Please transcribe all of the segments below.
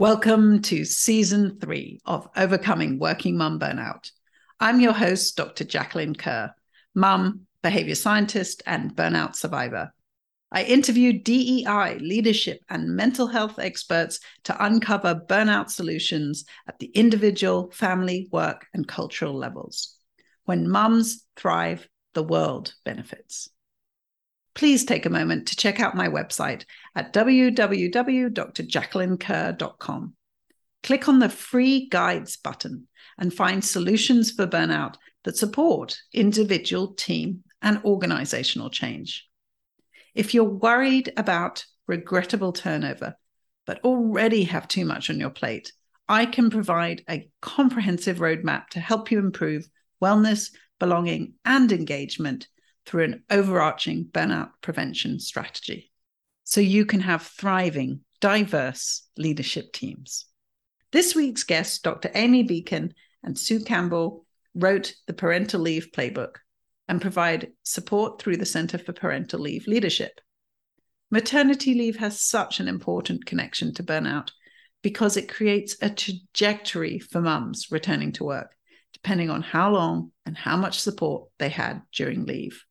Welcome to season three of Overcoming Working Mum Burnout. I'm your host, Dr. Jacqueline Kerr, mum, behavior scientist, and burnout survivor. I interview DEI, leadership, and mental health experts to uncover burnout solutions at the individual, family, work, and cultural levels. When mums thrive, the world benefits please take a moment to check out my website at www.drjacquelinekerr.com. Click on the free guides button and find solutions for burnout that support individual, team, and organizational change. If you're worried about regrettable turnover, but already have too much on your plate, I can provide a comprehensive roadmap to help you improve wellness, belonging, and engagement through an overarching burnout prevention strategy so you can have thriving, diverse leadership teams. This week's guests, Dr. Amy Beacom and Sue Campbell, wrote the Parental Leave Playbook and provide support through the Center for Parental Leave Leadership. Maternity leave has such an important connection to burnout because it creates a trajectory for mums returning to work, depending on how long and how much support they had during leave.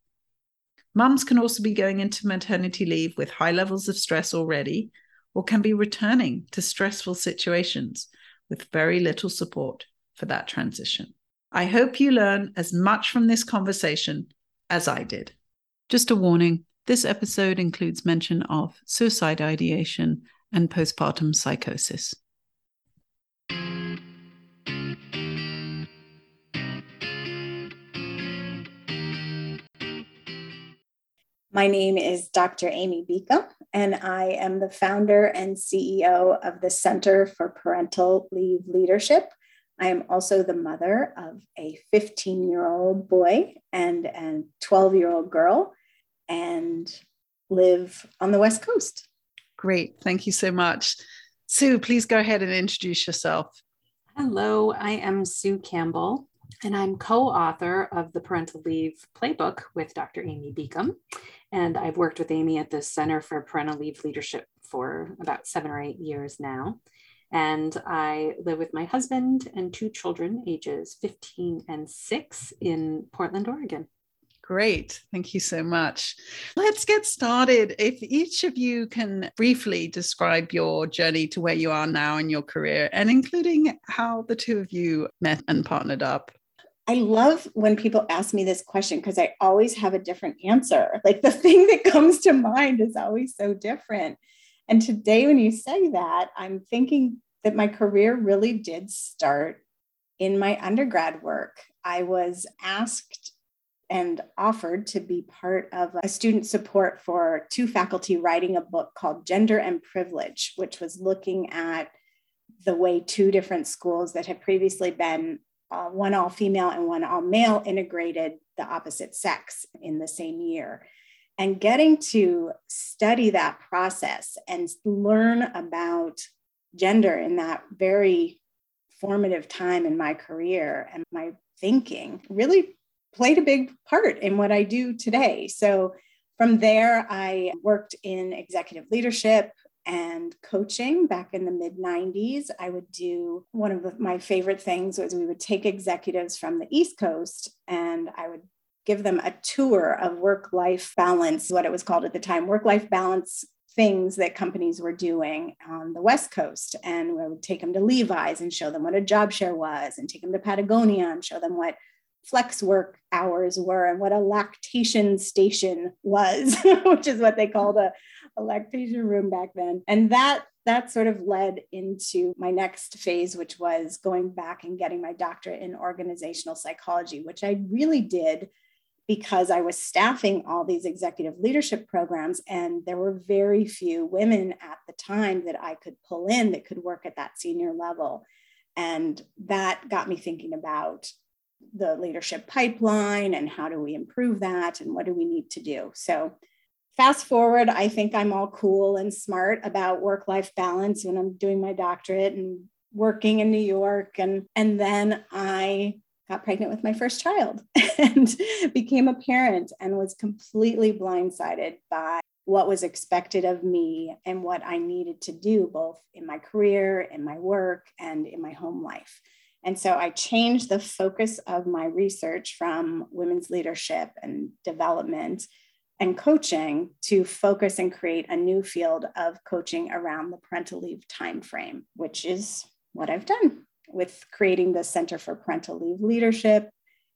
Mums can also be going into maternity leave with high levels of stress already, or can be returning to stressful situations with very little support for that transition. I hope you learn as much from this conversation as I did. Just a warning this episode includes mention of suicide ideation and postpartum psychosis. My name is Dr. Amy Beacom, and I am the founder and CEO of the Center for Parental Leave Leadership. I am also the mother of a 15 year old boy and a 12 year old girl and live on the West Coast. Great. Thank you so much. Sue, please go ahead and introduce yourself. Hello, I am Sue Campbell, and I'm co author of the Parental Leave Playbook with Dr. Amy Beacom. And I've worked with Amy at the Center for Parental Leave Leadership for about seven or eight years now. And I live with my husband and two children, ages 15 and six, in Portland, Oregon. Great. Thank you so much. Let's get started. If each of you can briefly describe your journey to where you are now in your career and including how the two of you met and partnered up. I love when people ask me this question because I always have a different answer. Like the thing that comes to mind is always so different. And today, when you say that, I'm thinking that my career really did start in my undergrad work. I was asked and offered to be part of a student support for two faculty writing a book called Gender and Privilege, which was looking at the way two different schools that had previously been uh, one all female and one all male integrated the opposite sex in the same year. And getting to study that process and learn about gender in that very formative time in my career and my thinking really played a big part in what I do today. So from there, I worked in executive leadership and coaching back in the mid 90s. I would do one of my favorite things was we would take executives from the East Coast and I would give them a tour of work life balance, what it was called at the time, work life balance things that companies were doing on the West Coast. And we would take them to Levi's and show them what a job share was, and take them to Patagonia and show them what flex work hours were and what a lactation station was, which is what they called a, a room back then. And that that sort of led into my next phase, which was going back and getting my doctorate in organizational psychology, which I really did because I was staffing all these executive leadership programs, and there were very few women at the time that I could pull in that could work at that senior level. And that got me thinking about the leadership pipeline and how do we improve that and what do we need to do. So fast forward, I think I'm all cool and smart about work-life balance when I'm doing my doctorate and working in New York. And, and then I got pregnant with my first child and became a parent and was completely blindsided by what was expected of me and what I needed to do, both in my career, in my work, and in my home life. And so I changed the focus of my research from women's leadership and development and coaching to focus and create a new field of coaching around the parental leave timeframe, which is what I've done with creating the Center for Parental Leave Leadership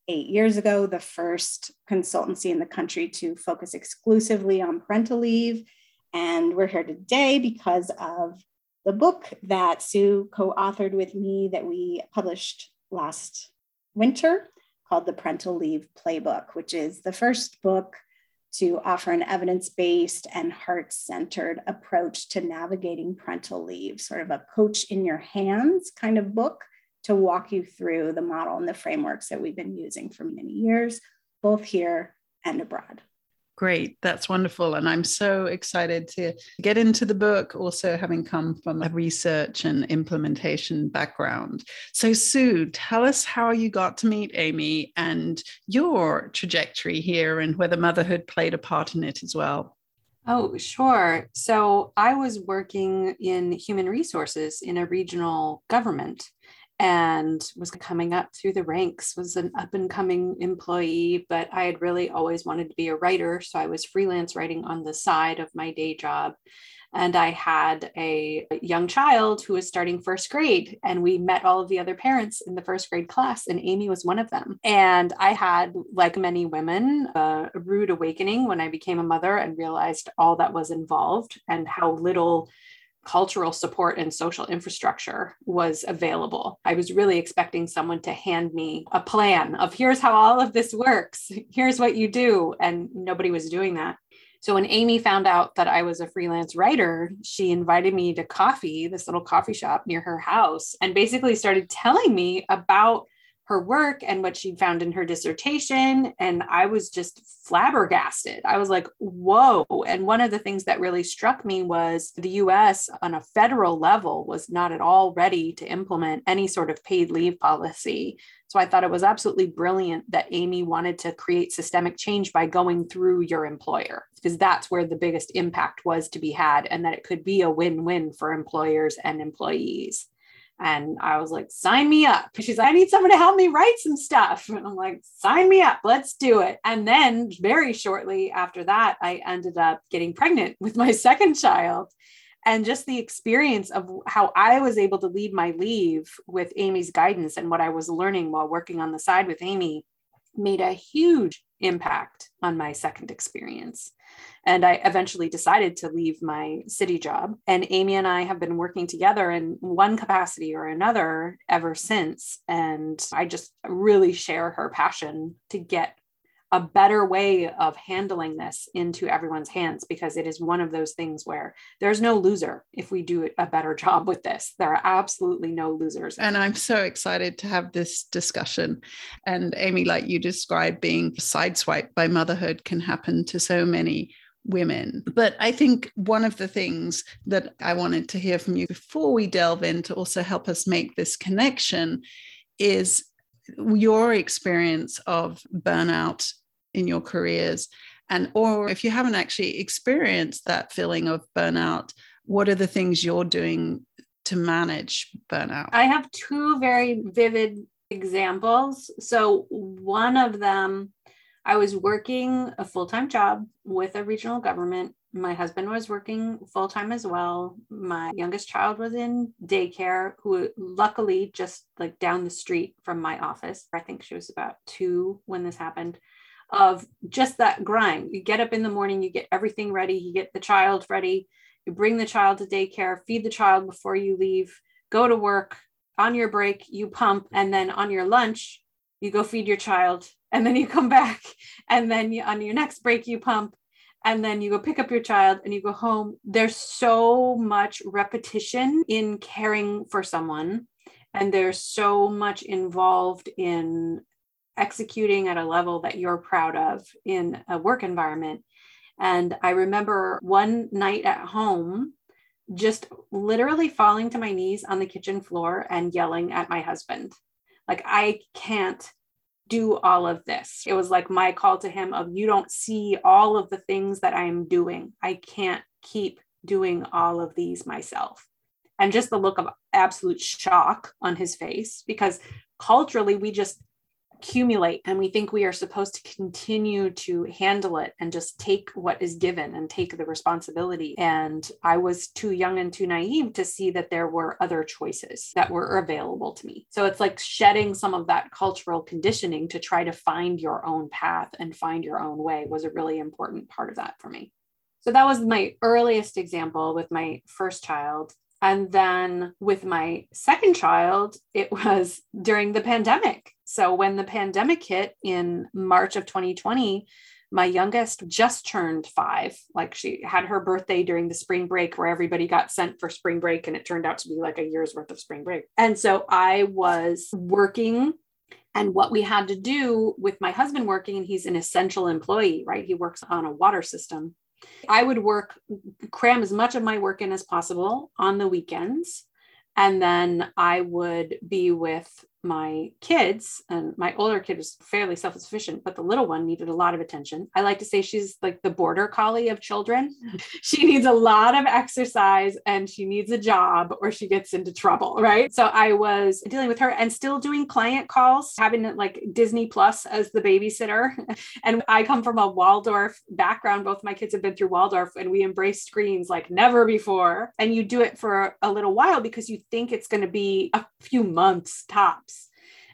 eight years ago, the first consultancy in the country to focus exclusively on parental leave. And we're here today because of the book that Sue co authored with me that we published last winter called The Parental Leave Playbook, which is the first book to offer an evidence based and heart centered approach to navigating parental leave, sort of a coach in your hands kind of book to walk you through the model and the frameworks that we've been using for many years, both here and abroad. Great. That's wonderful. And I'm so excited to get into the book, also having come from a research and implementation background. So, Sue, tell us how you got to meet Amy and your trajectory here and whether motherhood played a part in it as well. Oh, sure. So, I was working in human resources in a regional government and was coming up through the ranks was an up and coming employee but i had really always wanted to be a writer so i was freelance writing on the side of my day job. And i had a young child who was starting first grade and we met all of the other parents in the first grade class and amy was one of them. And i had like many women a rude awakening when i became a mother and realized all that was involved and how little cultural support and social infrastructure was available. I was really expecting someone to hand me a plan of here's how all of this works, here's what you do. And nobody was doing that. So when Amy found out that I was a freelance writer, she invited me to coffee, this little coffee shop near her house, and basically started telling me about her work and what she found in her dissertation. And I was just flabbergasted. I was like, whoa. And one of the things that really struck me was the US on a federal level was not at all ready to implement any sort of paid leave policy. So I thought it was absolutely brilliant that Amy wanted to create systemic change by going through your employer, because that's where the biggest impact was to be had, and that it could be a win win for employers and employees. And I was like, sign me up. She's like, I need someone to help me write some stuff. And I'm like, sign me up. Let's do it. And then very shortly after that, I ended up getting pregnant with my second child. And just the experience of how I was able to lead my leave with Amy's guidance and what I was learning while working on the side with Amy made a huge impact on my second experience. And I eventually decided to leave my city job. And Amy and I have been working together in one capacity or another ever since. And I just really share her passion to get a better way of handling this into everyone's hands because it is one of those things where there's no loser if we do a better job with this. There are absolutely no losers. And I'm so excited to have this discussion. And Amy, like you described, being sideswiped by motherhood can happen to so many women. But I think one of the things that I wanted to hear from you before we delve in to also help us make this connection is your experience of burnout in your careers? And or if you haven't actually experienced that feeling of burnout what are the things you're doing to manage burnout? I have two very vivid examples. So one of them i was working a full-time job with a regional government. My husband was working full time as well. My youngest child was in daycare, who luckily just like down the street from my office. I think she was about two when this happened of just that grind. You get up in the morning, you get everything ready, you get the child ready, you bring the child to daycare, feed the child before you leave, go to work. On your break, you pump, and then on your lunch, you go feed your child, and then you come back, and then you, on your next break, you pump, and then you go pick up your child and you go home. There's so much repetition in caring for someone, and there's so much involved in executing at a level that you're proud of in a work environment. And I remember one night at home, just literally falling to my knees on the kitchen floor and yelling at my husband. Like, I can't do all of this. It was like my call to him of you don't see all of the things that I'm doing. I can't keep doing all of these myself. And just the look of absolute shock on his face because culturally we just accumulate and we think we are supposed to continue to handle it and just take what is given and take the responsibility. And I was too young and too naive to see that there were other choices that were available to me. So it's like shedding some of that cultural conditioning to try to find your own path and find your own way was a really important part of that for me. So that was my earliest example with my first child. And then with my second child, it was during the pandemic. So when the pandemic hit in March of 2020, my youngest just turned five. Like she had her birthday during the spring break where everybody got sent for spring break, and it turned out to be like a year's worth of spring break. And so I was working. And what we had to do with my husband working, and he's an essential employee, right? He works on a water system. I would work, cram as much of my work in as possible on the weekends. And then I would be with my kids and my older kid was fairly self-sufficient but the little one needed a lot of attention. I like to say she's like the border collie of children. She needs a lot of exercise and she needs a job or she gets into trouble right? So i was dealing with her and still doing client calls having like disney plus as the babysitter. And i come from a waldorf background. Both my kids have been through waldorf and we embrace screens like never before. And you do it for a little while because you think it's going to be a few months tops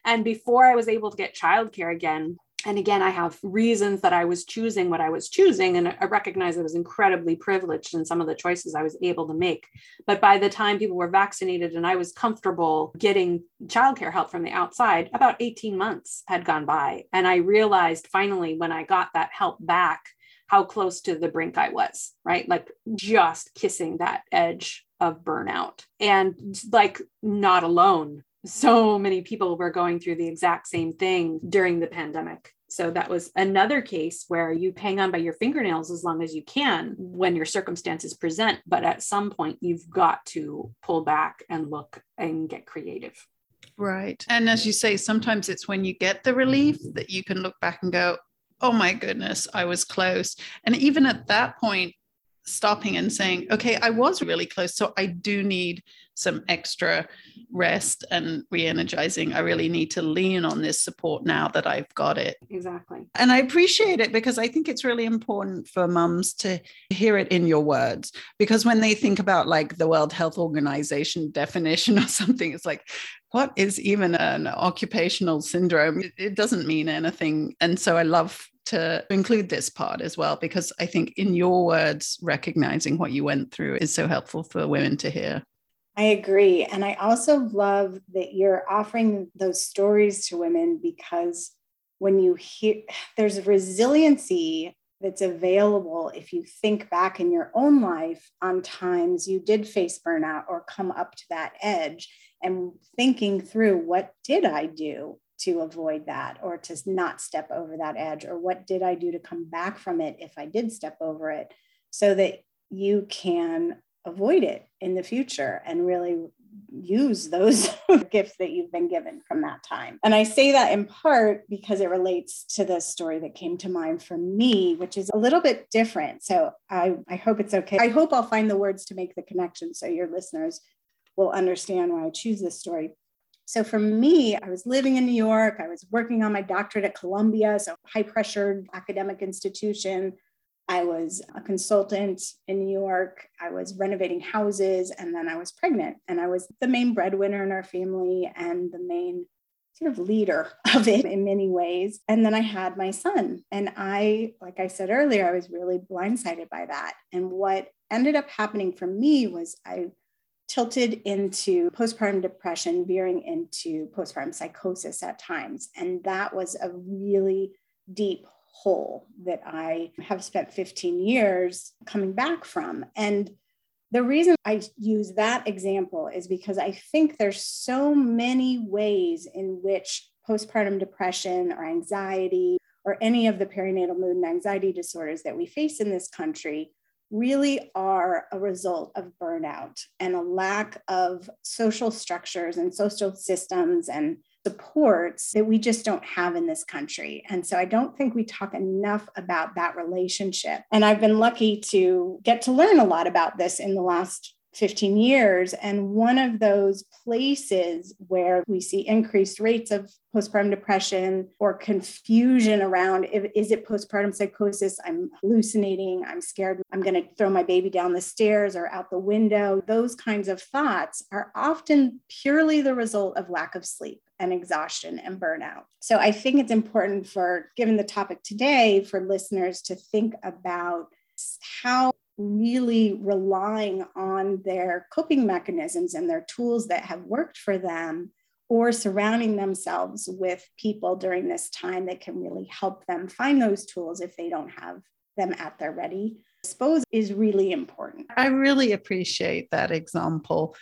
and before I was able to get childcare again, and again, I have reasons that I was choosing what I was choosing. And I recognize I was incredibly privileged in some of the choices I was able to make. But by the time people were vaccinated and I was comfortable getting childcare help from the outside, about 18 months had gone by. And I realized finally when I got that help back, how close to the brink I was, right? Like just kissing that edge of burnout and like not alone so many people were going through the exact same thing during the pandemic. So that was another case where you hang on by your fingernails as long as you can when your circumstances present. But at some point, you've got to pull back and look and get creative. Right. And as you say, sometimes it's when you get the relief that you can look back and go, oh my goodness, I was close. And even at that point, stopping and saying, okay, I was really close. So I do need some extra rest and re-energizing. I really need to lean on this support now that i've got it. Exactly. And i appreciate it because i think it's really important for mums to hear it in your words because when they think about like the world health organization definition or something it's like what is even an occupational syndrome? It doesn't mean anything. And so i love to include this part as well because i think in your words recognizing what you went through is so helpful for women to hear I agree. And I also love that you're offering those stories to women because when you hear there's resiliency that's available if you think back in your own life on times you did face burnout or come up to that edge and thinking through what did I do to avoid that or to not step over that edge or what did I do to come back from it if I did step over it so that you can avoid it in the future and really use those gifts that you've been given from that time. And I say that in part because it relates to the story that came to mind for me, which is a little bit different. So I, I hope it's okay. I hope I'll find the words to make the connection so your listeners will understand why I choose this story. So for me, I was living in New York. I was working on my doctorate at Columbia, so high pressured academic institution. I was a consultant in New York. I was renovating houses and then I was pregnant and I was the main breadwinner in our family and the main sort of leader of it in many ways. And then I had my son. And I, like I said earlier, I was really blindsided by that. And what ended up happening for me was I tilted into postpartum depression, veering into postpartum psychosis at times. And that was a really deep hole that I have spent 15 years coming back from. And the reason I use that example is because I think there's so many ways in which postpartum depression or anxiety or any of the perinatal mood and anxiety disorders that we face in this country really are a result of burnout and a lack of social structures and social systems and supports that we just don't have in this country. And so I don't think we talk enough about that relationship. And I've been lucky to get to learn a lot about this in the last 15 years. And one of those places where we see increased rates of postpartum depression or confusion around if, is it postpartum psychosis? I'm hallucinating. I'm scared. I'm going to throw my baby down the stairs or out the window. Those kinds of thoughts are often purely the result of lack of sleep and exhaustion and burnout. So I think it's important for, given the topic today, for listeners to think about how really relying on their coping mechanisms and their tools that have worked for them or surrounding themselves with people during this time that can really help them find those tools if they don't have them at their ready I suppose is really important. I really appreciate that example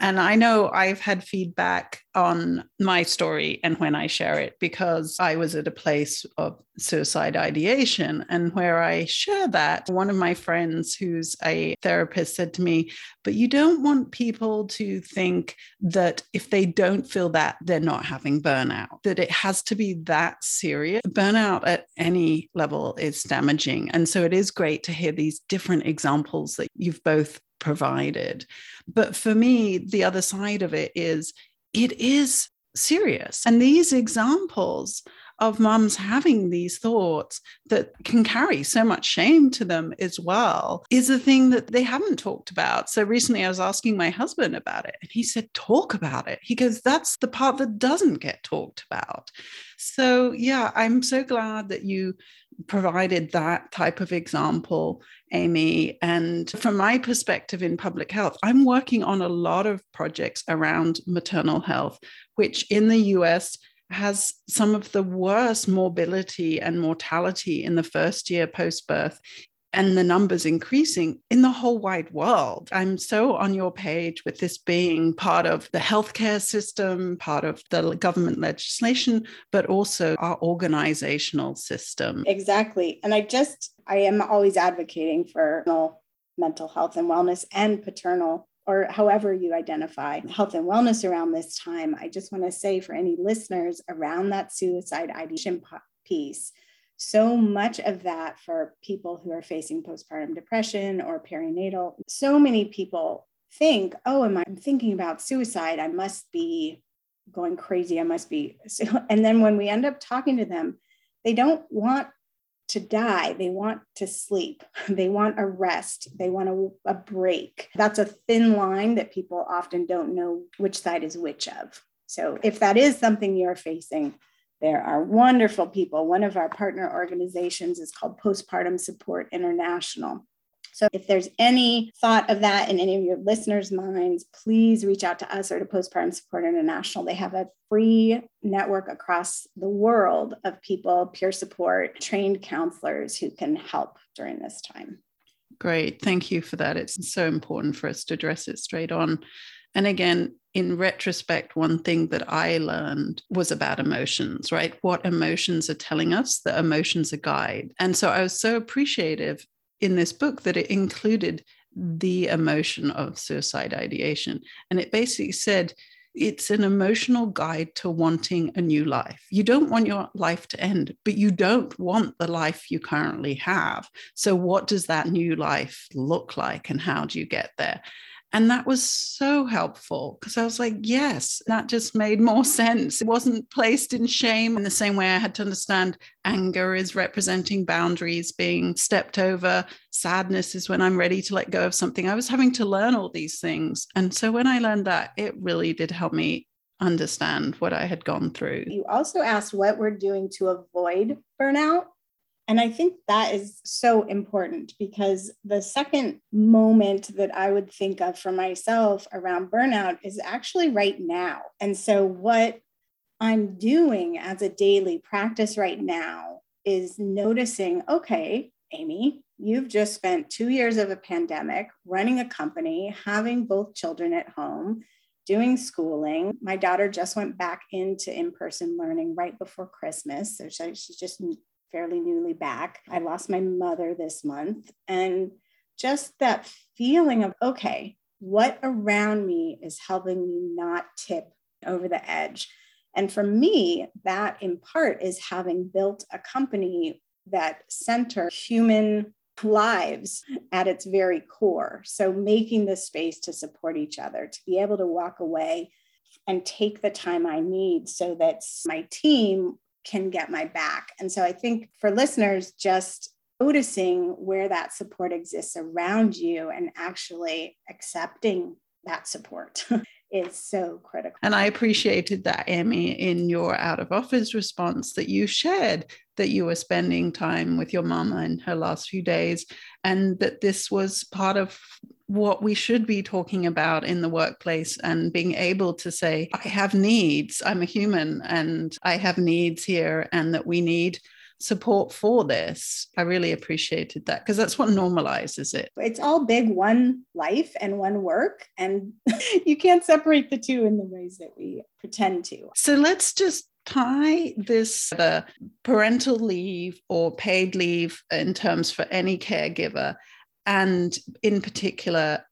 and I know I've had feedback on my story and when I share it because I was at a place of suicide ideation. And where I share that, one of my friends who's a therapist said to me, But you don't want people to think that if they don't feel that, they're not having burnout, that it has to be that serious. Burnout at any level is damaging. And so it is great to hear these different examples that you've both provided. But for me, the other side of it is it is serious. And these examples of mums having these thoughts that can carry so much shame to them as well is a thing that they haven't talked about. So recently I was asking my husband about it and he said, Talk about it. He goes, That's the part that doesn't get talked about. So, yeah, I'm so glad that you provided that type of example, Amy. And from my perspective in public health, I'm working on a lot of projects around maternal health, which in the US has some of the worst morbidity and mortality in the first year post birth and the numbers increasing in the whole wide world. I'm so on your page with this being part of the healthcare system, part of the government legislation, but also our organizational system. Exactly. And I just, I am always advocating for mental health and wellness and paternal or however you identify health and wellness around this time. I just want to say for any listeners around that suicide ideation piece, so much of that for people who are facing postpartum depression or perinatal, so many people think, oh, am I thinking about suicide? I must be going crazy. I must be. And then when we end up talking to them, they don't want to die. They want to sleep. They want a rest. They want a, a break. That's a thin line that people often don't know which side is which of. So if that is something you're facing, there are wonderful people. One of our partner organizations is called Postpartum Support International. So if there's any thought of that in any of your listeners' minds, please reach out to us or to Postpartum Support International. They have a free network across the world of people, peer support, trained counselors who can help during this time. Great. Thank you for that. It's so important for us to address it straight on. And again, in retrospect, one thing that I learned was about emotions, right? What emotions are telling us, the emotions are guide. And so I was so appreciative in this book that it included the emotion of suicide ideation. And it basically said, it's an emotional guide to wanting a new life. You don't want your life to end, but you don't want the life you currently have. So, what does that new life look like, and how do you get there? And that was so helpful because I was like, yes, that just made more sense. It wasn't placed in shame in the same way I had to understand anger is representing boundaries being stepped over. Sadness is when I'm ready to let go of something. I was having to learn all these things. And so when I learned that, it really did help me understand what I had gone through. You also asked what we're doing to avoid burnout. And I think that is so important because the second moment that I would think of for myself around burnout is actually right now. And so, what I'm doing as a daily practice right now is noticing okay, Amy, you've just spent two years of a pandemic running a company, having both children at home, doing schooling. My daughter just went back into in person learning right before Christmas. So she's just fairly newly back. I lost my mother this month. And just that feeling of, okay, what around me is helping me not tip over the edge? And for me, that in part is having built a company that center human lives at its very core. So making the space to support each other, to be able to walk away and take the time I need so that my team can get my back. And so I think for listeners, just noticing where that support exists around you and actually accepting that support is so critical. And I appreciated that, Amy, in your out of office response that you shared that you were spending time with your mama in her last few days, and that this was part of what we should be talking about in the workplace and being able to say, I have needs, I'm a human, and I have needs here, and that we need support for this. I really appreciated that because that's what normalizes it. It's all big one life and one work, and you can't separate the two in the ways that we pretend to. So let's just tie this the parental leave or paid leave in terms for any caregiver and in particular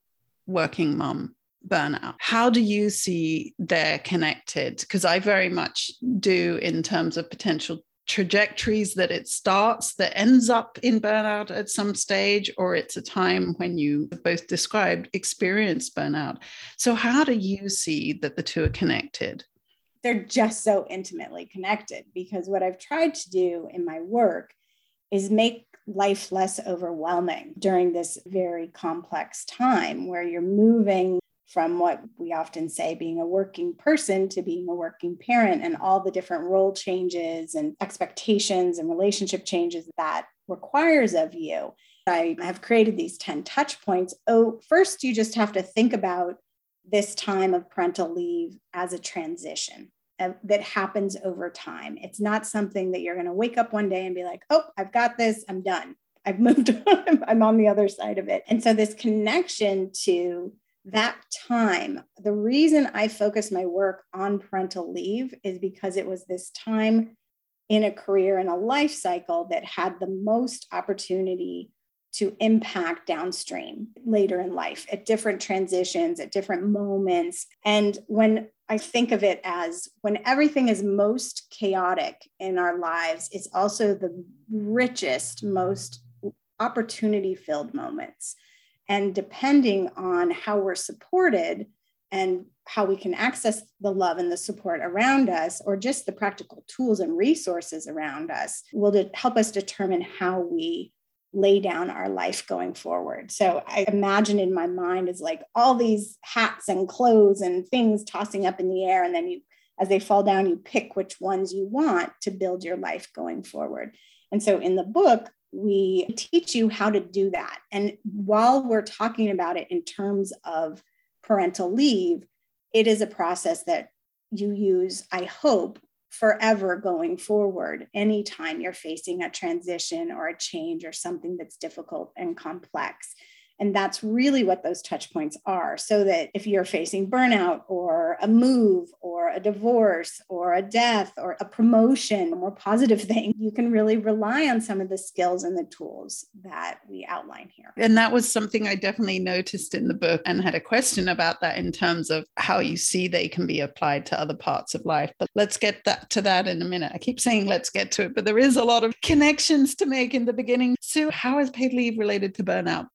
working mom burnout how do you see they're connected because i very much do in terms of potential trajectories that it starts that ends up in burnout at some stage, or it's a time when you both described experience burnout. So, how do you see that the two are connected? They're just so intimately connected because what I've tried to do in my work is make life less overwhelming during this very complex time where you're moving from what we often say being a working person to being a working parent and all the different role changes and expectations and relationship changes that requires of you. I have created these 10 touch points. Oh, first, you just have to think about this time of parental leave as a transition that happens over time. It's not something that you're going to wake up one day and be like, oh, I've got this, I'm done. I've moved on, I'm on the other side of it. And so, this connection to that time, the reason I focus my work on parental leave is because it was this time in a career and a life cycle that had the most opportunity to impact downstream later in life at different transitions, at different moments. And when I think of it as when everything is most chaotic in our lives, it's also the richest, most opportunity filled moments. And depending on how we're supported and how we can access the love and the support around us, or just the practical tools and resources around us, will help us determine how we lay down our life going forward. So I imagine in my mind is like all these hats and clothes and things tossing up in the air. And then you, as they fall down, you pick which ones you want to build your life going forward. And so in the book, we teach you how to do that. And while we're talking about it in terms of parental leave, it is a process that you use, I hope, forever going forward anytime you're facing a transition or a change or something that's difficult and complex. And that's really what those touch points are. So that if you're facing burnout or a move or a divorce or a death or a promotion, a more positive thing, you can really rely on some of the skills and the tools that we outline here. And that was something I definitely noticed in the book and had a question about that in terms of how you see they can be applied to other parts of life. But let's get that to that in a minute. I keep saying let's get to it, but there is a lot of connections to make in the beginning. Sue, how is paid leave related to burnout?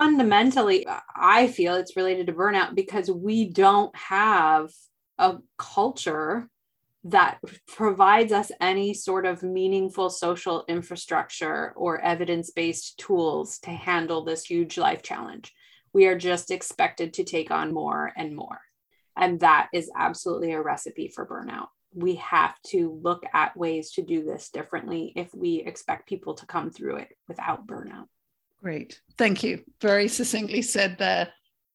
Fundamentally, I feel it's related to burnout because we don't have a culture that provides us any sort of meaningful social infrastructure or evidence based tools to handle this huge life challenge. We are just expected to take on more and more. And that is absolutely a recipe for burnout. We have to look at ways to do this differently if we expect people to come through it without burnout. Great. Thank you. Very succinctly said there.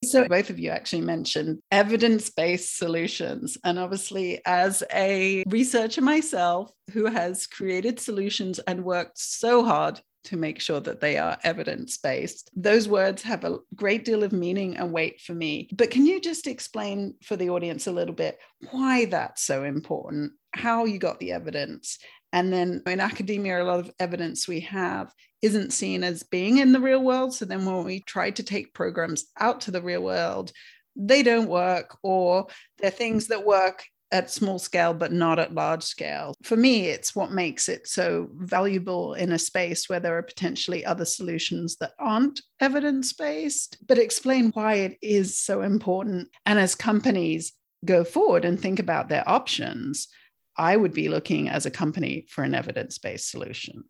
So, both of you actually mentioned evidence based solutions. And obviously, as a researcher myself who has created solutions and worked so hard to make sure that they are evidence based, those words have a great deal of meaning and weight for me. But can you just explain for the audience a little bit why that's so important, how you got the evidence, and then in academia, a lot of evidence we have isn't seen as being in the real world. So then when we try to take programs out to the real world, they don't work, or they're things that work at small scale, but not at large scale. For me, it's what makes it so valuable in a space where there are potentially other solutions that aren't evidence based, but explain why it is so important. And as companies go forward and think about their options, I would be looking as a company for an evidence based solution.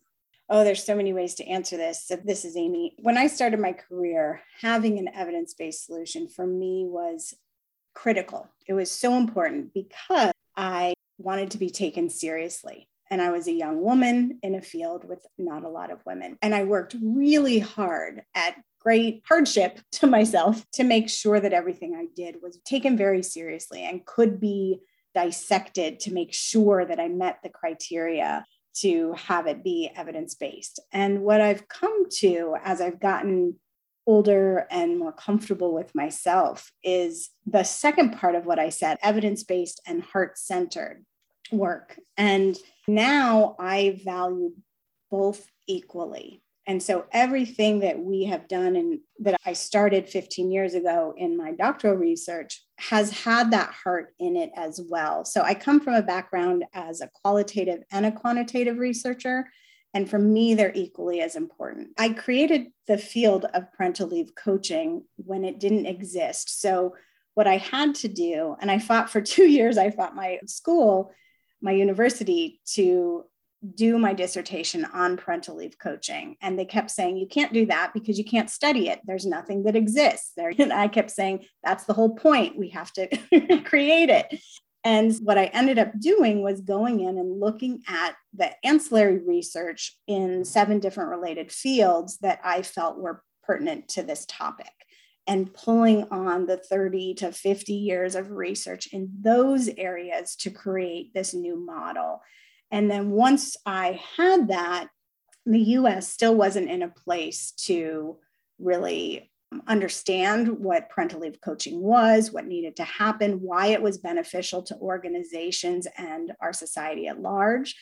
Oh, there's so many ways to answer this. So this is Amy. When I started my career, having an evidence based solution for me was critical. It was so important because I wanted to be taken seriously. And I was a young woman in a field with not a lot of women. And I worked really hard at great hardship to myself to make sure that everything I did was taken very seriously and could be dissected to make sure that I met the criteria to have it be evidence based. And what I've come to as I've gotten older and more comfortable with myself is the second part of what I said evidence based and heart centered work. And now I value both equally. And so everything that we have done and that I started 15 years ago in my doctoral research has had that heart in it as well. So I come from a background as a qualitative and a quantitative researcher. And for me, they're equally as important. I created the field of parental leave coaching when it didn't exist. So what I had to do, and I fought for two years, I fought my school, my university to do my dissertation on parental leave coaching. And they kept saying, you can't do that because you can't study it. There's nothing that exists there. And I kept saying, that's the whole point. We have to create it. And what I ended up doing was going in and looking at the ancillary research in seven different related fields that I felt were pertinent to this topic and pulling on the 30 to 50 years of research in those areas to create this new model. And then once I had that, the US still wasn't in a place to really understand what parental leave coaching was, what needed to happen, why it was beneficial to organizations and our society at large.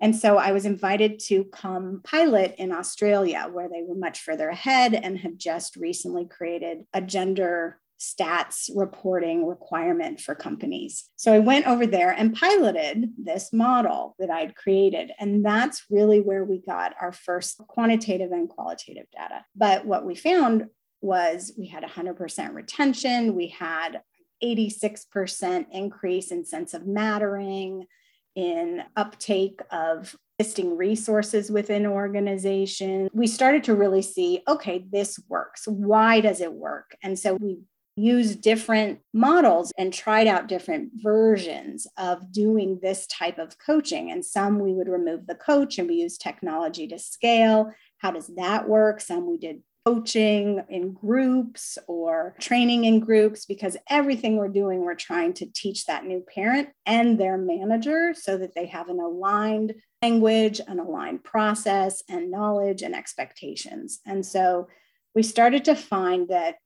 And so I was invited to come pilot in Australia, where they were much further ahead and had just recently created a gender stats reporting requirement for companies. So I went over there and piloted this model that I'd created. And that's really where we got our first quantitative and qualitative data. But what we found was we had 100% retention, we had 86% increase in sense of mattering, in uptake of existing resources within organization. We started to really see, okay, this works. Why does it work? And so we used different models and tried out different versions of doing this type of coaching. And some we would remove the coach and we use technology to scale. How does that work? Some we did coaching in groups or training in groups because everything we're doing, we're trying to teach that new parent and their manager so that they have an aligned language, an aligned process, and knowledge and expectations. And so we started to find that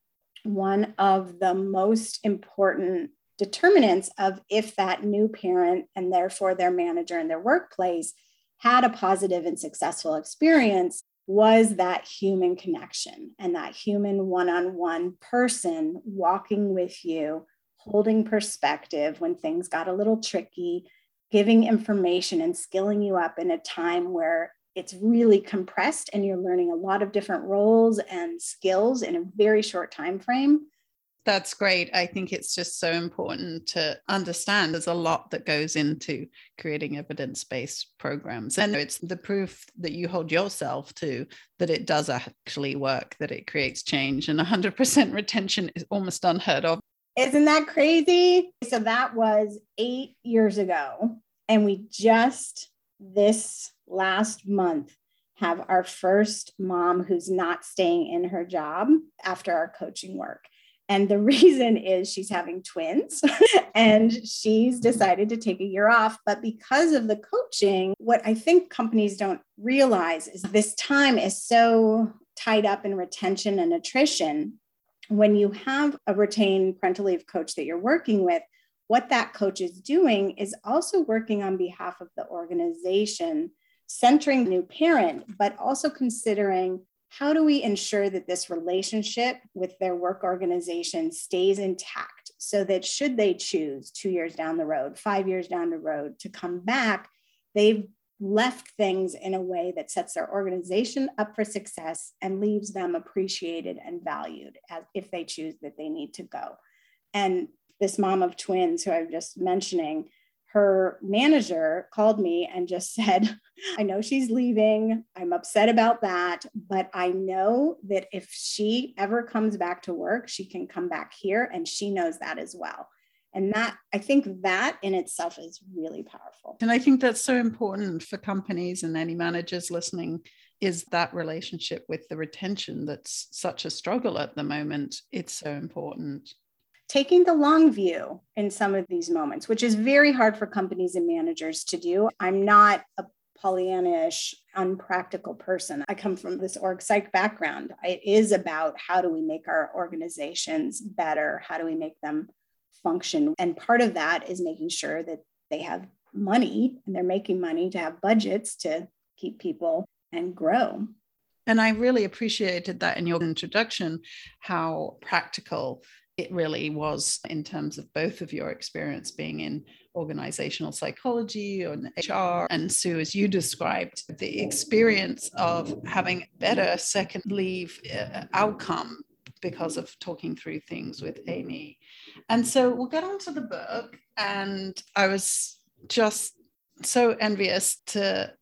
one of the most important determinants of if that new parent and therefore their manager in their workplace had a positive and successful experience was that human connection and that human one on one person walking with you, holding perspective when things got a little tricky, giving information and skilling you up in a time where it's really compressed and you're learning a lot of different roles and skills in a very short time frame. That's great. I think it's just so important to understand there's a lot that goes into creating evidence-based programs. And it's the proof that you hold yourself to that it does actually work that it creates change and 100% retention is almost unheard of. Isn't that crazy? So that was eight years ago and we just this last month have our first mom who's not staying in her job after our coaching work. And the reason is she's having twins and she's decided to take a year off. But because of the coaching, what I think companies don't realize is this time is so tied up in retention and attrition. When you have a retained parental leave coach that you're working with, what that coach is doing is also working on behalf of the organization centering new parent, but also considering how do we ensure that this relationship with their work organization stays intact so that should they choose two years down the road, five years down the road to come back, they've left things in a way that sets their organization up for success and leaves them appreciated and valued as if they choose that they need to go. And this mom of twins who I'm just mentioning, her manager called me and just said, I know she's leaving. I'm upset about that, but I know that if she ever comes back to work, she can come back here and she knows that as well. And that, I think that in itself is really powerful. And I think that's so important for companies and any managers listening is that relationship with the retention that's such a struggle at the moment. It's so important taking the long view in some of these moments, which is very hard for companies and managers to do. I'm not a Pollyannish, unpractical person. I come from this org psych background. It is about how do we make our organizations better? How do we make them function? And part of that is making sure that they have money and they're making money to have budgets to keep people and grow. And I really appreciated that in your introduction, how practical it really was in terms of both of your experience being in organizational psychology or HR. And Sue, as you described, the experience of having a better second leave uh, outcome because of talking through things with Amy. And so we'll get on to the book. And I was just so envious to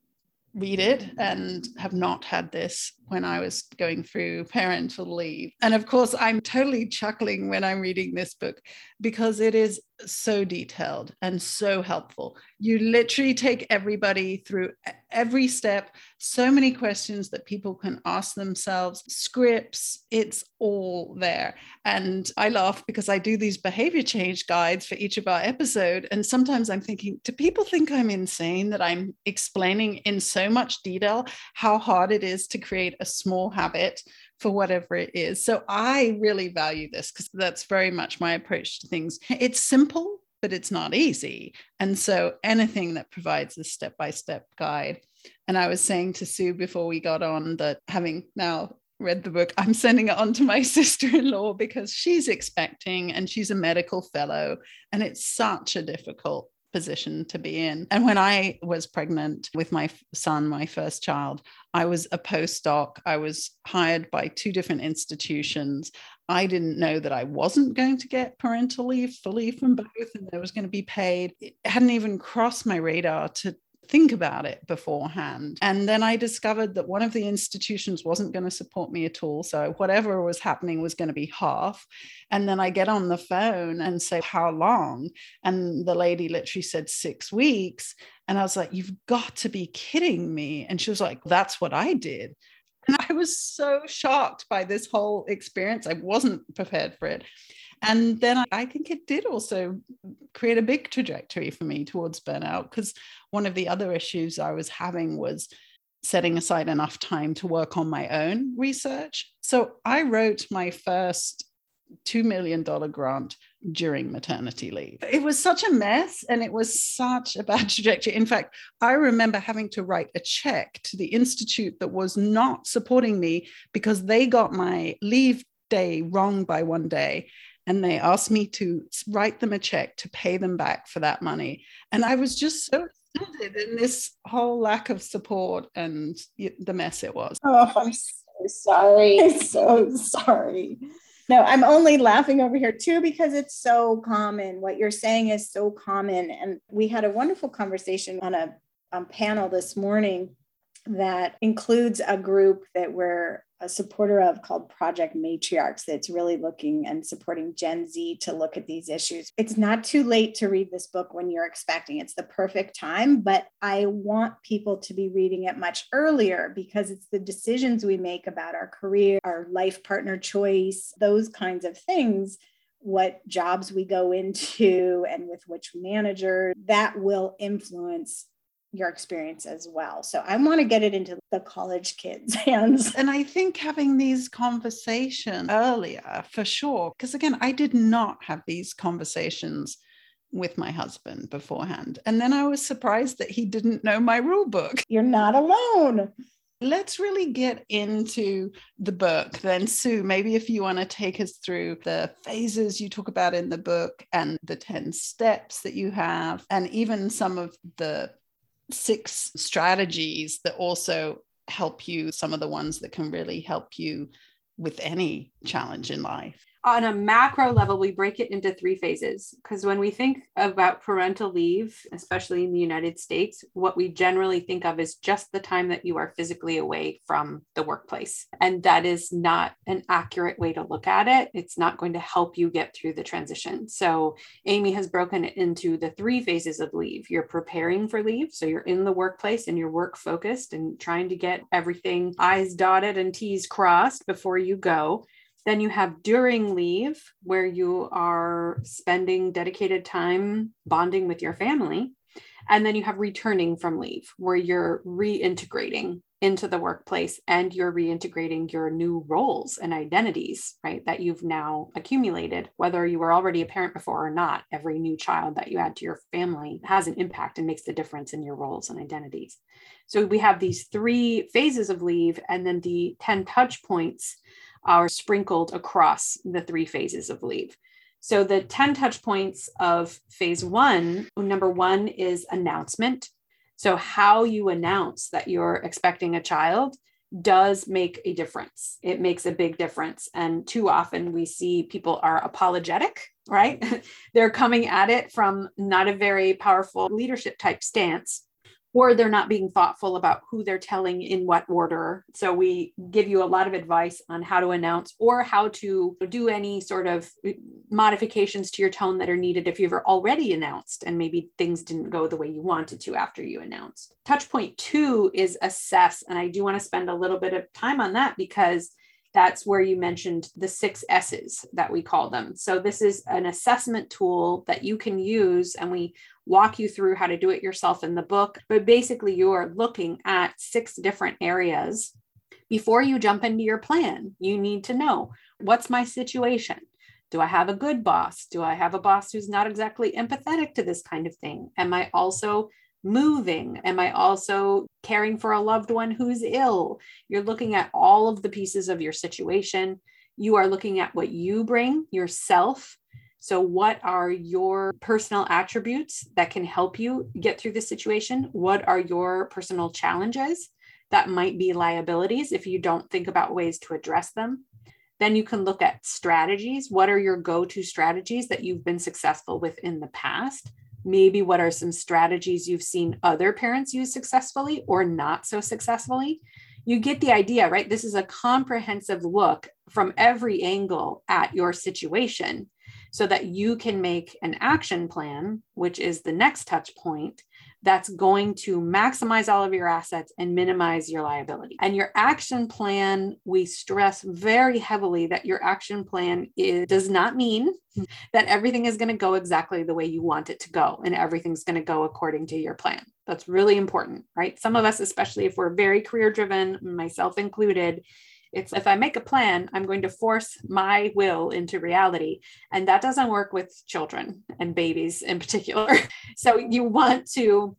read it and have not had this when I was going through parental leave. And of course, I'm totally chuckling when I'm reading this book because it is so detailed and so helpful. You literally take everybody through every step, so many questions that people can ask themselves, scripts, it's all there. And I laugh because I do these behavior change guides for each of our episode and sometimes I'm thinking, do people think I'm insane that I'm explaining in so much detail how hard it is to create a small habit for whatever it is. So I really value this because that's very much my approach to things. It's simple, but it's not easy. And so anything that provides a step by step guide. And I was saying to Sue before we got on that having now read the book, I'm sending it on to my sister in law because she's expecting and she's a medical fellow. And it's such a difficult position to be in. And when I was pregnant with my son, my first child, I was a postdoc. I was hired by two different institutions. I didn't know that I wasn't going to get parental leave fully from both and I was going to be paid. It hadn't even crossed my radar to think about it beforehand. And then I discovered that one of the institutions wasn't going to support me at all. So whatever was happening was going to be half. And then I get on the phone and say, How long? And the lady literally said, Six weeks. And I was like, You've got to be kidding me. And she was like, That's what I did. And I was so shocked by this whole experience. I wasn't prepared for it. And then I think it did also create a big trajectory for me towards burnout because one of the other issues I was having was setting aside enough time to work on my own research. So I wrote my first $2 million grant during maternity leave. It was such a mess and it was such a bad trajectory. In fact, I remember having to write a check to the institute that was not supporting me because they got my leave day wrong by one day and they asked me to write them a check to pay them back for that money. And I was just so astounded in this whole lack of support and the mess it was. Oh, I'm so sorry. I'm so sorry. No, I'm only laughing over here too because it's so common. What you're saying is so common. And we had a wonderful conversation on a panel this morning that includes a group that we're a supporter of called Project Matriarchs that's really looking and supporting Gen Z to look at these issues. It's not too late to read this book when you're expecting. It's the perfect time, but I want people to be reading it much earlier because it's the decisions we make about our career, our life partner choice, those kinds of things what jobs we go into and with which manager that will influence your experience as well. So I want to get it into the college kids' hands. And I think having these conversations earlier for sure, because again, I did not have these conversations with my husband beforehand. And then I was surprised that he didn't know my rule book. You're not alone. Let's really get into the book then, Sue. Maybe if you want to take us through the phases you talk about in the book and the 10 steps that you have, and even some of the six strategies that also help you, some of the ones that can really help you with any challenge in life on a macro level, we break it into three phases because when we think about parental leave, especially in the United States, what we generally think of is just the time that you are physically away from the workplace. And that is not an accurate way to look at it. It's not going to help you get through the transition. So, Amy has broken it into the three phases of leave. You're preparing for leave. So, you're in the workplace and you're work focused and trying to get everything I's dotted and T's crossed before you go. Then you have during leave, where you are spending dedicated time bonding with your family. And then you have returning from leave, where you're reintegrating into the workplace and you're reintegrating your new roles and identities, right? That you've now accumulated, whether you were already a parent before or not. Every new child that you add to your family has an impact and makes the difference in your roles and identities. So we have these three phases of leave and then the 10 touch points are sprinkled across the three phases of leave. So the mm-hmm. 10 touch points of phase one, number one is announcement. So, how you announce that you're expecting a child does make a difference. It makes a big difference. And too often we see people are apologetic, right? They're coming at it from not a very powerful leadership type stance or they're not being thoughtful about who they're telling in what order. So we give you a lot of advice on how to announce or how to do any sort of uh, modifications to your tone that are needed if you've already announced and maybe things didn't go the way you wanted to after you announced. Touch point two is assess. And I do want to spend a little bit of time on that because that's where you mentioned the six S's that we call them. So, this is an assessment tool that you can use, and we walk you through how to do it yourself in the book. But basically, you are looking at six different areas. Before you jump into your plan, you need to know what's my situation? Do I have a good boss? Do I have a boss who's not exactly empathetic to this kind of thing? Am I also moving? Am I also caring for a loved one who's ill? You're looking at all of the pieces of your situation. You are looking at what you bring yourself. So, what are your personal attributes that can help you get through the situation? What are your personal challenges that might be liabilities if you don't think about ways to address them? Then you can look at strategies. What are your go to strategies that you've been successful with in the past? Maybe what are some strategies you've seen other parents use successfully or not so successfully? You get the idea right? This is a comprehensive look from every angle at your situation so that you can make an action plan which is the next touch point that's going to maximize all of your assets and minimize your liability. And your action plan, we stress very heavily that your action plan is, does not mean hmm. that everything is going to go exactly the way you want it to go and everything's going to go according to your plan. That's really important, right? Some of us, especially if we're very career driven, myself included, it's if I make a plan, I'm going to force my will into reality. And that doesn't work with children and babies in particular. so you want to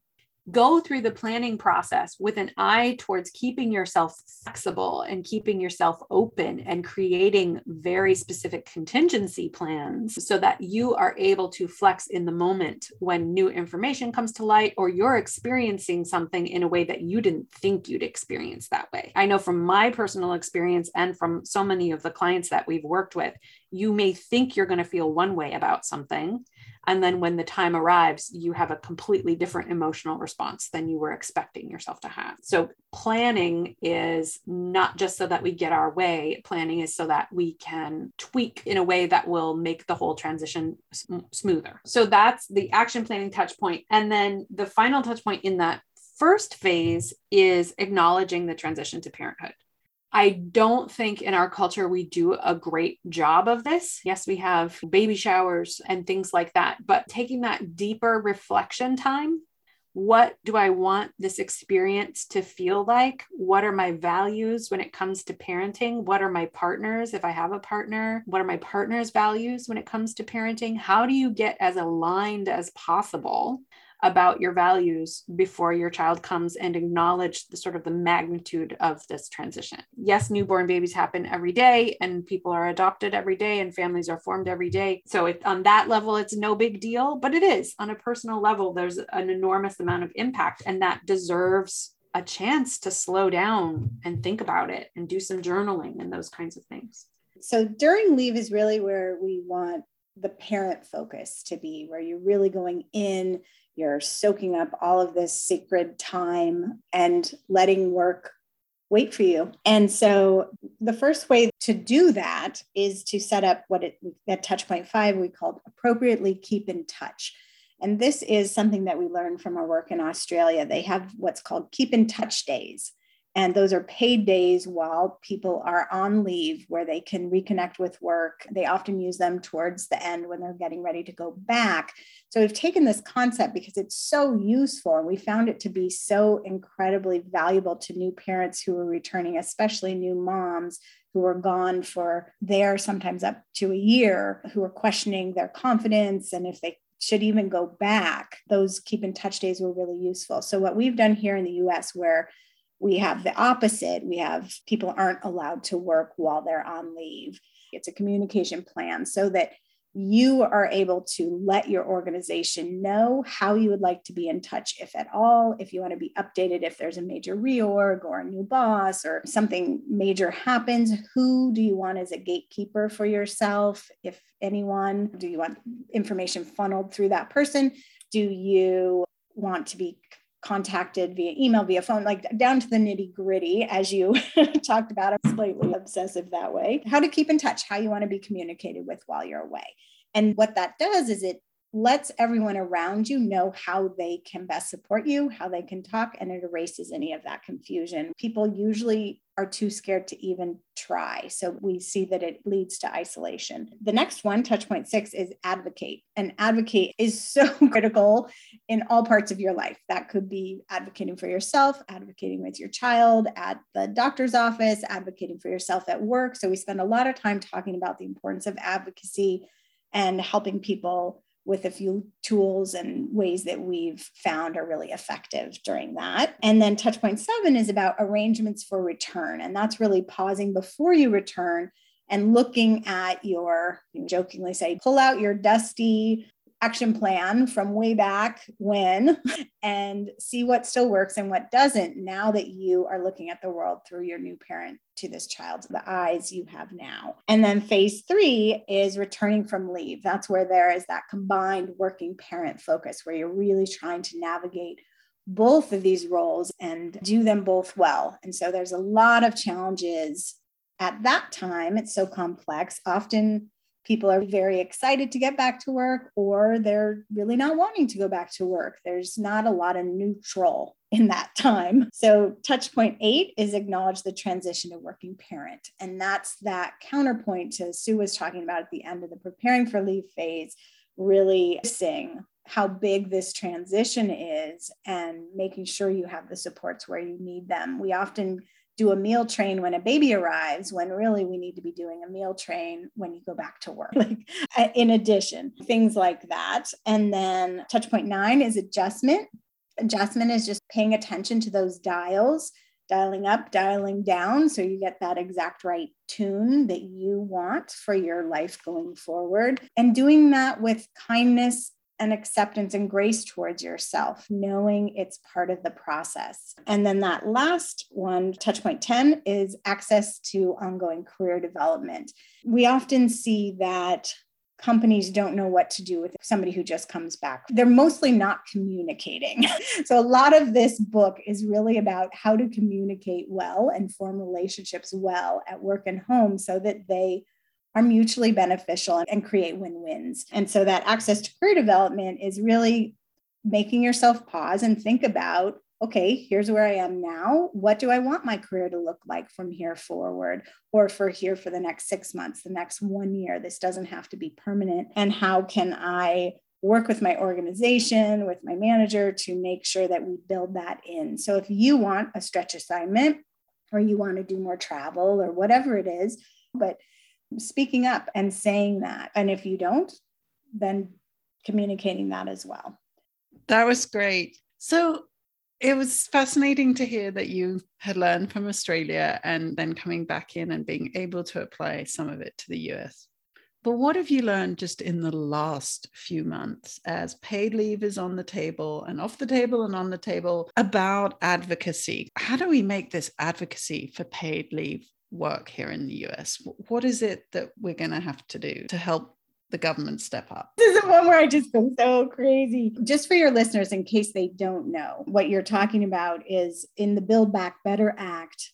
go through the planning process with an eye towards keeping yourself flexible and keeping yourself open and creating very specific contingency plans so that you are able to flex in the moment when new information comes to light or you're experiencing something in a way that you didn't think you'd experience that way. I know from my personal experience and from so many of the clients that we've worked with, you may think you're going to feel one way about something and then when the time arrives, you have a completely different emotional response than you were expecting yourself to have. So, planning is not just so that we get our way, planning is so that we can tweak in a way that will make the whole transition sm- smoother. So, that's the action planning touch point. And then the final touch point in that first phase is acknowledging the transition to parenthood. I don't think in our culture we do a great job of this. Yes, we have baby showers and things like that, but taking that deeper reflection time what do I want this experience to feel like? What are my values when it comes to parenting? What are my partners, if I have a partner? What are my partner's values when it comes to parenting? How do you get as aligned as possible about your values before your child comes and acknowledge the sort of the magnitude of this transition. Yes, newborn babies happen every day and people are adopted every day and families are formed every day. So if on that level it's no big deal, but it is on a personal level there's an enormous amount of impact and that deserves a chance to slow down and think about it and do some journaling and those kinds of things. So during leave is really where we want the parent focus to be, where you're really going in, you're soaking up all of this sacred time and letting work wait for you. And so the first way to do that is to set up what it at touch point five we called appropriately keep in touch. And this is something that we learned from our work in Australia. They have what's called keep in touch days. And those are paid days while people are on leave where they can reconnect with work. They often use them towards the end when they're getting ready to go back. So we've taken this concept because it's so useful and we found it to be so incredibly valuable to new parents who are returning, especially new moms who are gone for there sometimes up to a year, who are questioning their confidence and if they should even go back. Those keep in touch days were really useful. So what we've done here in the US where we have the opposite. We have people aren't allowed to work while they're on leave. It's a communication plan so that you are able to let your organization know how you would like to be in touch, if at all, if you want to be updated, if there's a major reorg or a new boss or something major happens. Who do you want as a gatekeeper for yourself, if anyone? Do you want information funneled through that person? Do you want to be contacted via email, via phone, like down to the nitty gritty, as you talked about. I'm slightly obsessive that way. How to keep in touch, how you want to be communicated with while you're away. And what that does is it lets everyone around you know how they can best support you, how they can talk, and it erases any of that confusion. People usually are too scared to even try. So we see that it leads to isolation. The next one, touch point six, is advocate. And advocate is so critical in all parts of your life. That could be advocating for yourself, advocating with your child at the doctor's office, advocating for yourself at work. So we spend a lot of time talking about the importance of advocacy and helping people with a few tools and ways that we've found are really effective during that. And then touch point seven is about arrangements for return. And that's really pausing before you return and looking at your, you jokingly say, pull out your dusty action plan from way back when and see what still works and what doesn't now that you are looking at the world through your new parent to this child, the eyes you have now. And then phase three is returning from leave. That's where there is that combined working parent focus where you're really trying to navigate both of these roles and do them both well. And so there's a lot of challenges at that time. It's so complex. Often people are very excited to get back to work or they're really not wanting to go back to work. There's not a lot of neutral in that time. So, touch point eight is acknowledge the transition to working parent. And that's that counterpoint to Sue was talking about at the end of the preparing for leave phase, really seeing how big this transition is and making sure you have the supports where you need them. We often do a meal train when a baby arrives when really we need to be doing a meal train when you go back to work like uh, in addition things like that. And then touch point nine is adjustment. Adjustment is just paying attention to those dials dialing up dialing down so you get that exact right tune that you want for your life going forward. And doing that with kindness and acceptance and grace towards yourself, knowing it's part of the process. And then that last one, touch point 10, is access to ongoing career development. We often see that companies don't know what to do with somebody who just comes back. They're mostly not communicating. so, a lot of this book is really about how to communicate well and form relationships well at work and home so that they are mutually beneficial and create win wins. And so that access to career development is really making yourself pause and think about okay, here's where I am now. What do I want my career to look like from here forward or for here for the next six months, the next one year? This doesn't have to be permanent. And how can I work with my organization, with my manager to make sure that we build that in? So if you want a stretch assignment or you want to do more travel or whatever it is, but speaking up and saying that. And if you don't, then communicating that as well. That was great. So it was fascinating to hear that you had learned from Australia and then coming back in and being able to apply some of it to the US. But what have you learned just in the last few months as paid leave is on the table and off the table and on the table about advocacy? How do we make this advocacy for paid leave work here in the US? What is it that we're going to have to do to help the government step up? This is the one where I just go so crazy. Just for your listeners, in case they don't know, what you're talking about is in the Build Back Better Act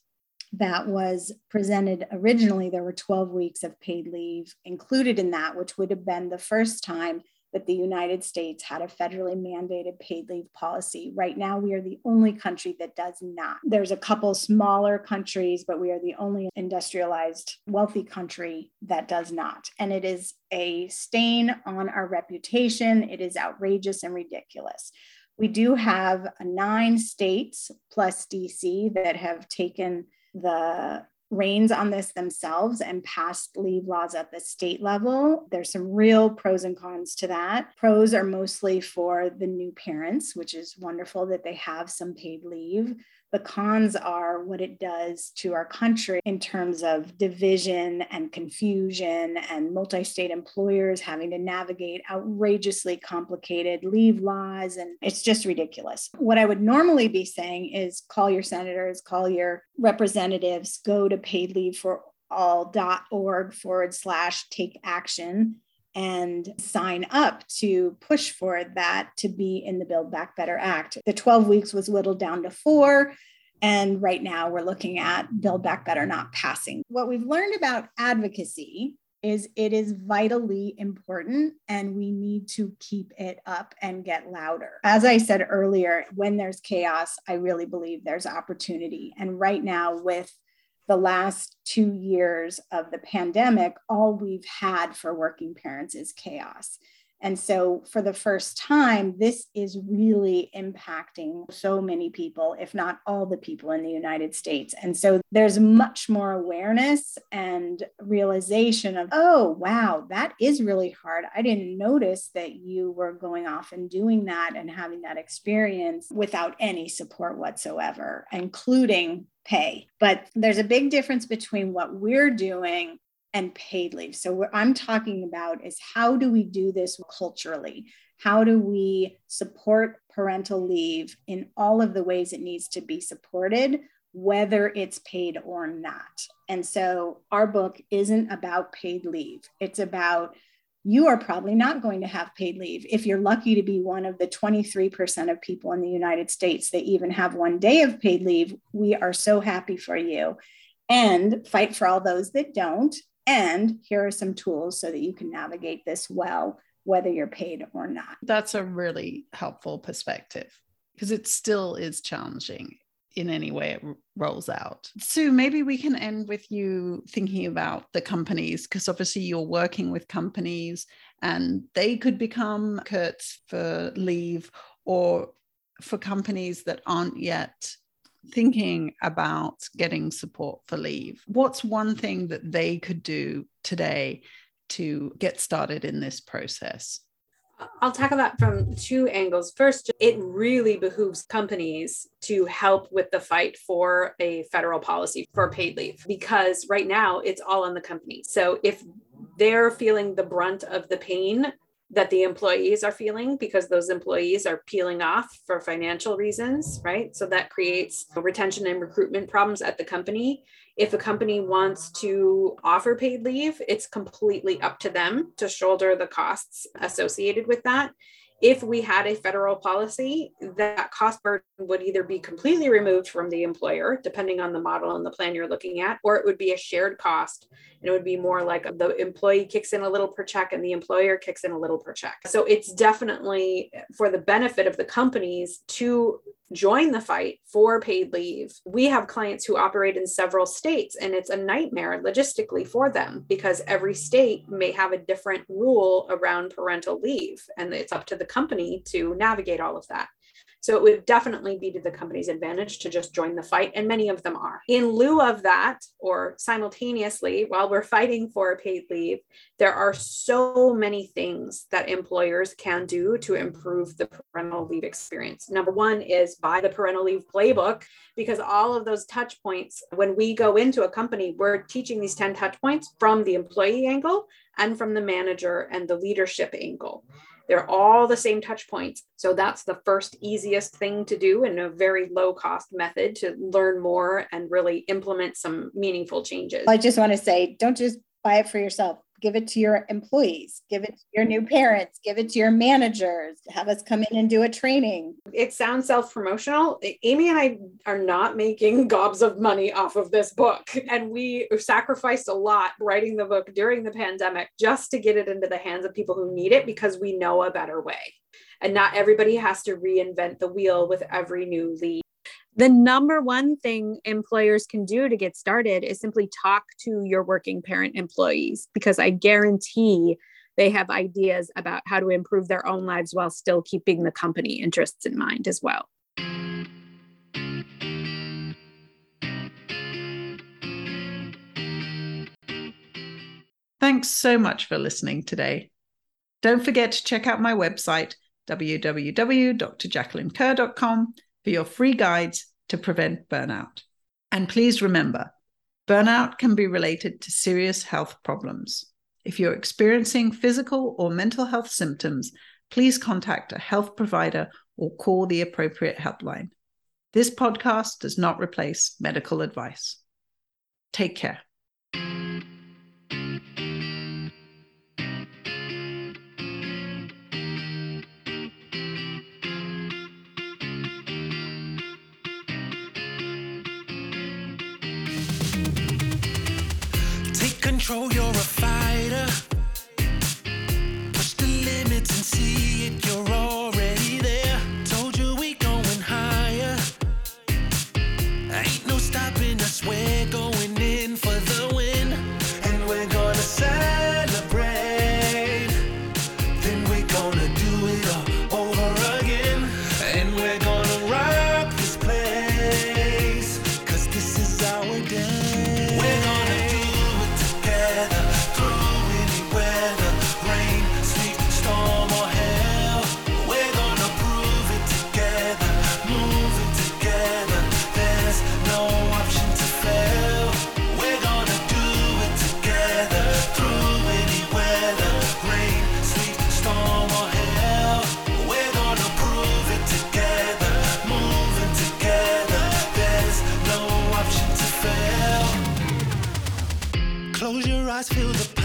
that was presented originally, there were 12 weeks of paid leave included in that, which would have been the first time that the United States had a federally mandated paid leave policy. Right now, we are the only country that does not. There's a couple smaller countries, but we are the only industrialized, wealthy country that does not. And it is a stain on our reputation. It is outrageous and ridiculous. We do have nine states plus DC that have taken the reins on this themselves and passed leave laws at the state level. There's some real pros and cons to that. Pros are mostly for the new parents, which is wonderful that they have some paid leave. The cons are what it does to our country in terms of division and confusion and multi state employers having to navigate outrageously complicated leave laws. And it's just ridiculous. What I would normally be saying is call your senators, call your representatives, go to paid leave for all.org forward slash take action and sign up to push for that to be in the Build Back Better Act. The 12 weeks was whittled down to four. And right now we're looking at Build Back Better not passing. What we've learned about advocacy is it is vitally important and we need to keep it up and get louder. As I said earlier, when there's chaos, I really believe there's opportunity. And right now, with the last two years of the pandemic, all we've had for working parents is chaos. And so, for the first time, this is really impacting so many people, if not all the people in the United States. And so, there's much more awareness and realization of, oh, wow, that is really hard. I didn't notice that you were going off and doing that and having that experience without any support whatsoever, including pay. But there's a big difference between what we're doing and paid leave. So, what I'm talking about is how do we do this culturally? How do we support parental leave in all of the ways it needs to be supported, whether it's paid or not? And so, our book isn't about paid leave, it's about you are probably not going to have paid leave. If you're lucky to be one of the 23% of people in the United States that even have one day of paid leave, we are so happy for you. And fight for all those that don't. And here are some tools so that you can navigate this well, whether you're paid or not. That's a really helpful perspective because it still is challenging in any way it rolls out. Sue, maybe we can end with you thinking about the companies, because obviously you're working with companies and they could become Kurt's for leave or for companies that aren't yet thinking about getting support for leave. What's one thing that they could do today to get started in this process? I'll tackle that from two angles. First, it really behooves companies to help with the fight for a federal policy for paid leave because right now it's all on the company. So if they're feeling the brunt of the pain that the employees are feeling because those employees are peeling off for financial reasons, right? So that creates retention and recruitment problems at the company. If a company wants to offer paid leave, it's completely up to them to shoulder the costs associated with that if we had a federal policy, that cost burden would either be completely removed from the employer, depending on the model and the plan you're looking at, or it would be a shared cost. And it would be more like the employee kicks in a little per check and the employer kicks in a little per check. So it's definitely for the benefit of the companies to join the fight for paid leave. We have clients who operate in several states, and it's a nightmare logistically for them because every state may have a different rule around parental leave, and it's up to the company to navigate all of that. So it would definitely be to the company's advantage to just join the fight, and many of them are. In lieu of that, or simultaneously, while we're fighting for paid leave, there are so many things that employers can do to improve the parental leave experience. Number one is buy the parental leave playbook, because all of those touch points, when we go into a company, we're teaching these 10 touch points from the employee angle and from the manager and the leadership angle. They're all the same touch points. So that's the first easiest thing to do in a very low cost method to learn more and really implement some meaningful changes. I just want to say don't just buy it for yourself give it to your employees, give it to your new parents, give it to your managers, have us come in and do a training. It sounds self promotional. Amy and I are not making gobs of money off of this book. And we sacrificed a lot writing the book during the pandemic just to get it into the hands of people who need it because we know a better way. And not everybody has to reinvent the wheel with every new lead the number one thing employers can do to get started is simply talk to your working parent employees because I guarantee they have ideas about how to improve their own lives while still keeping the company interests in mind as well. Thanks so much for listening today. Don't forget to check out my website, www.drjacquelinekerr.com for your free guides to prevent burnout. And please remember, burnout can be related to serious health problems. If you're experiencing physical or mental health symptoms, please contact a health provider or call the appropriate helpline. This podcast does not replace medical advice. Take care. Control, you're a fighter. Feel the power.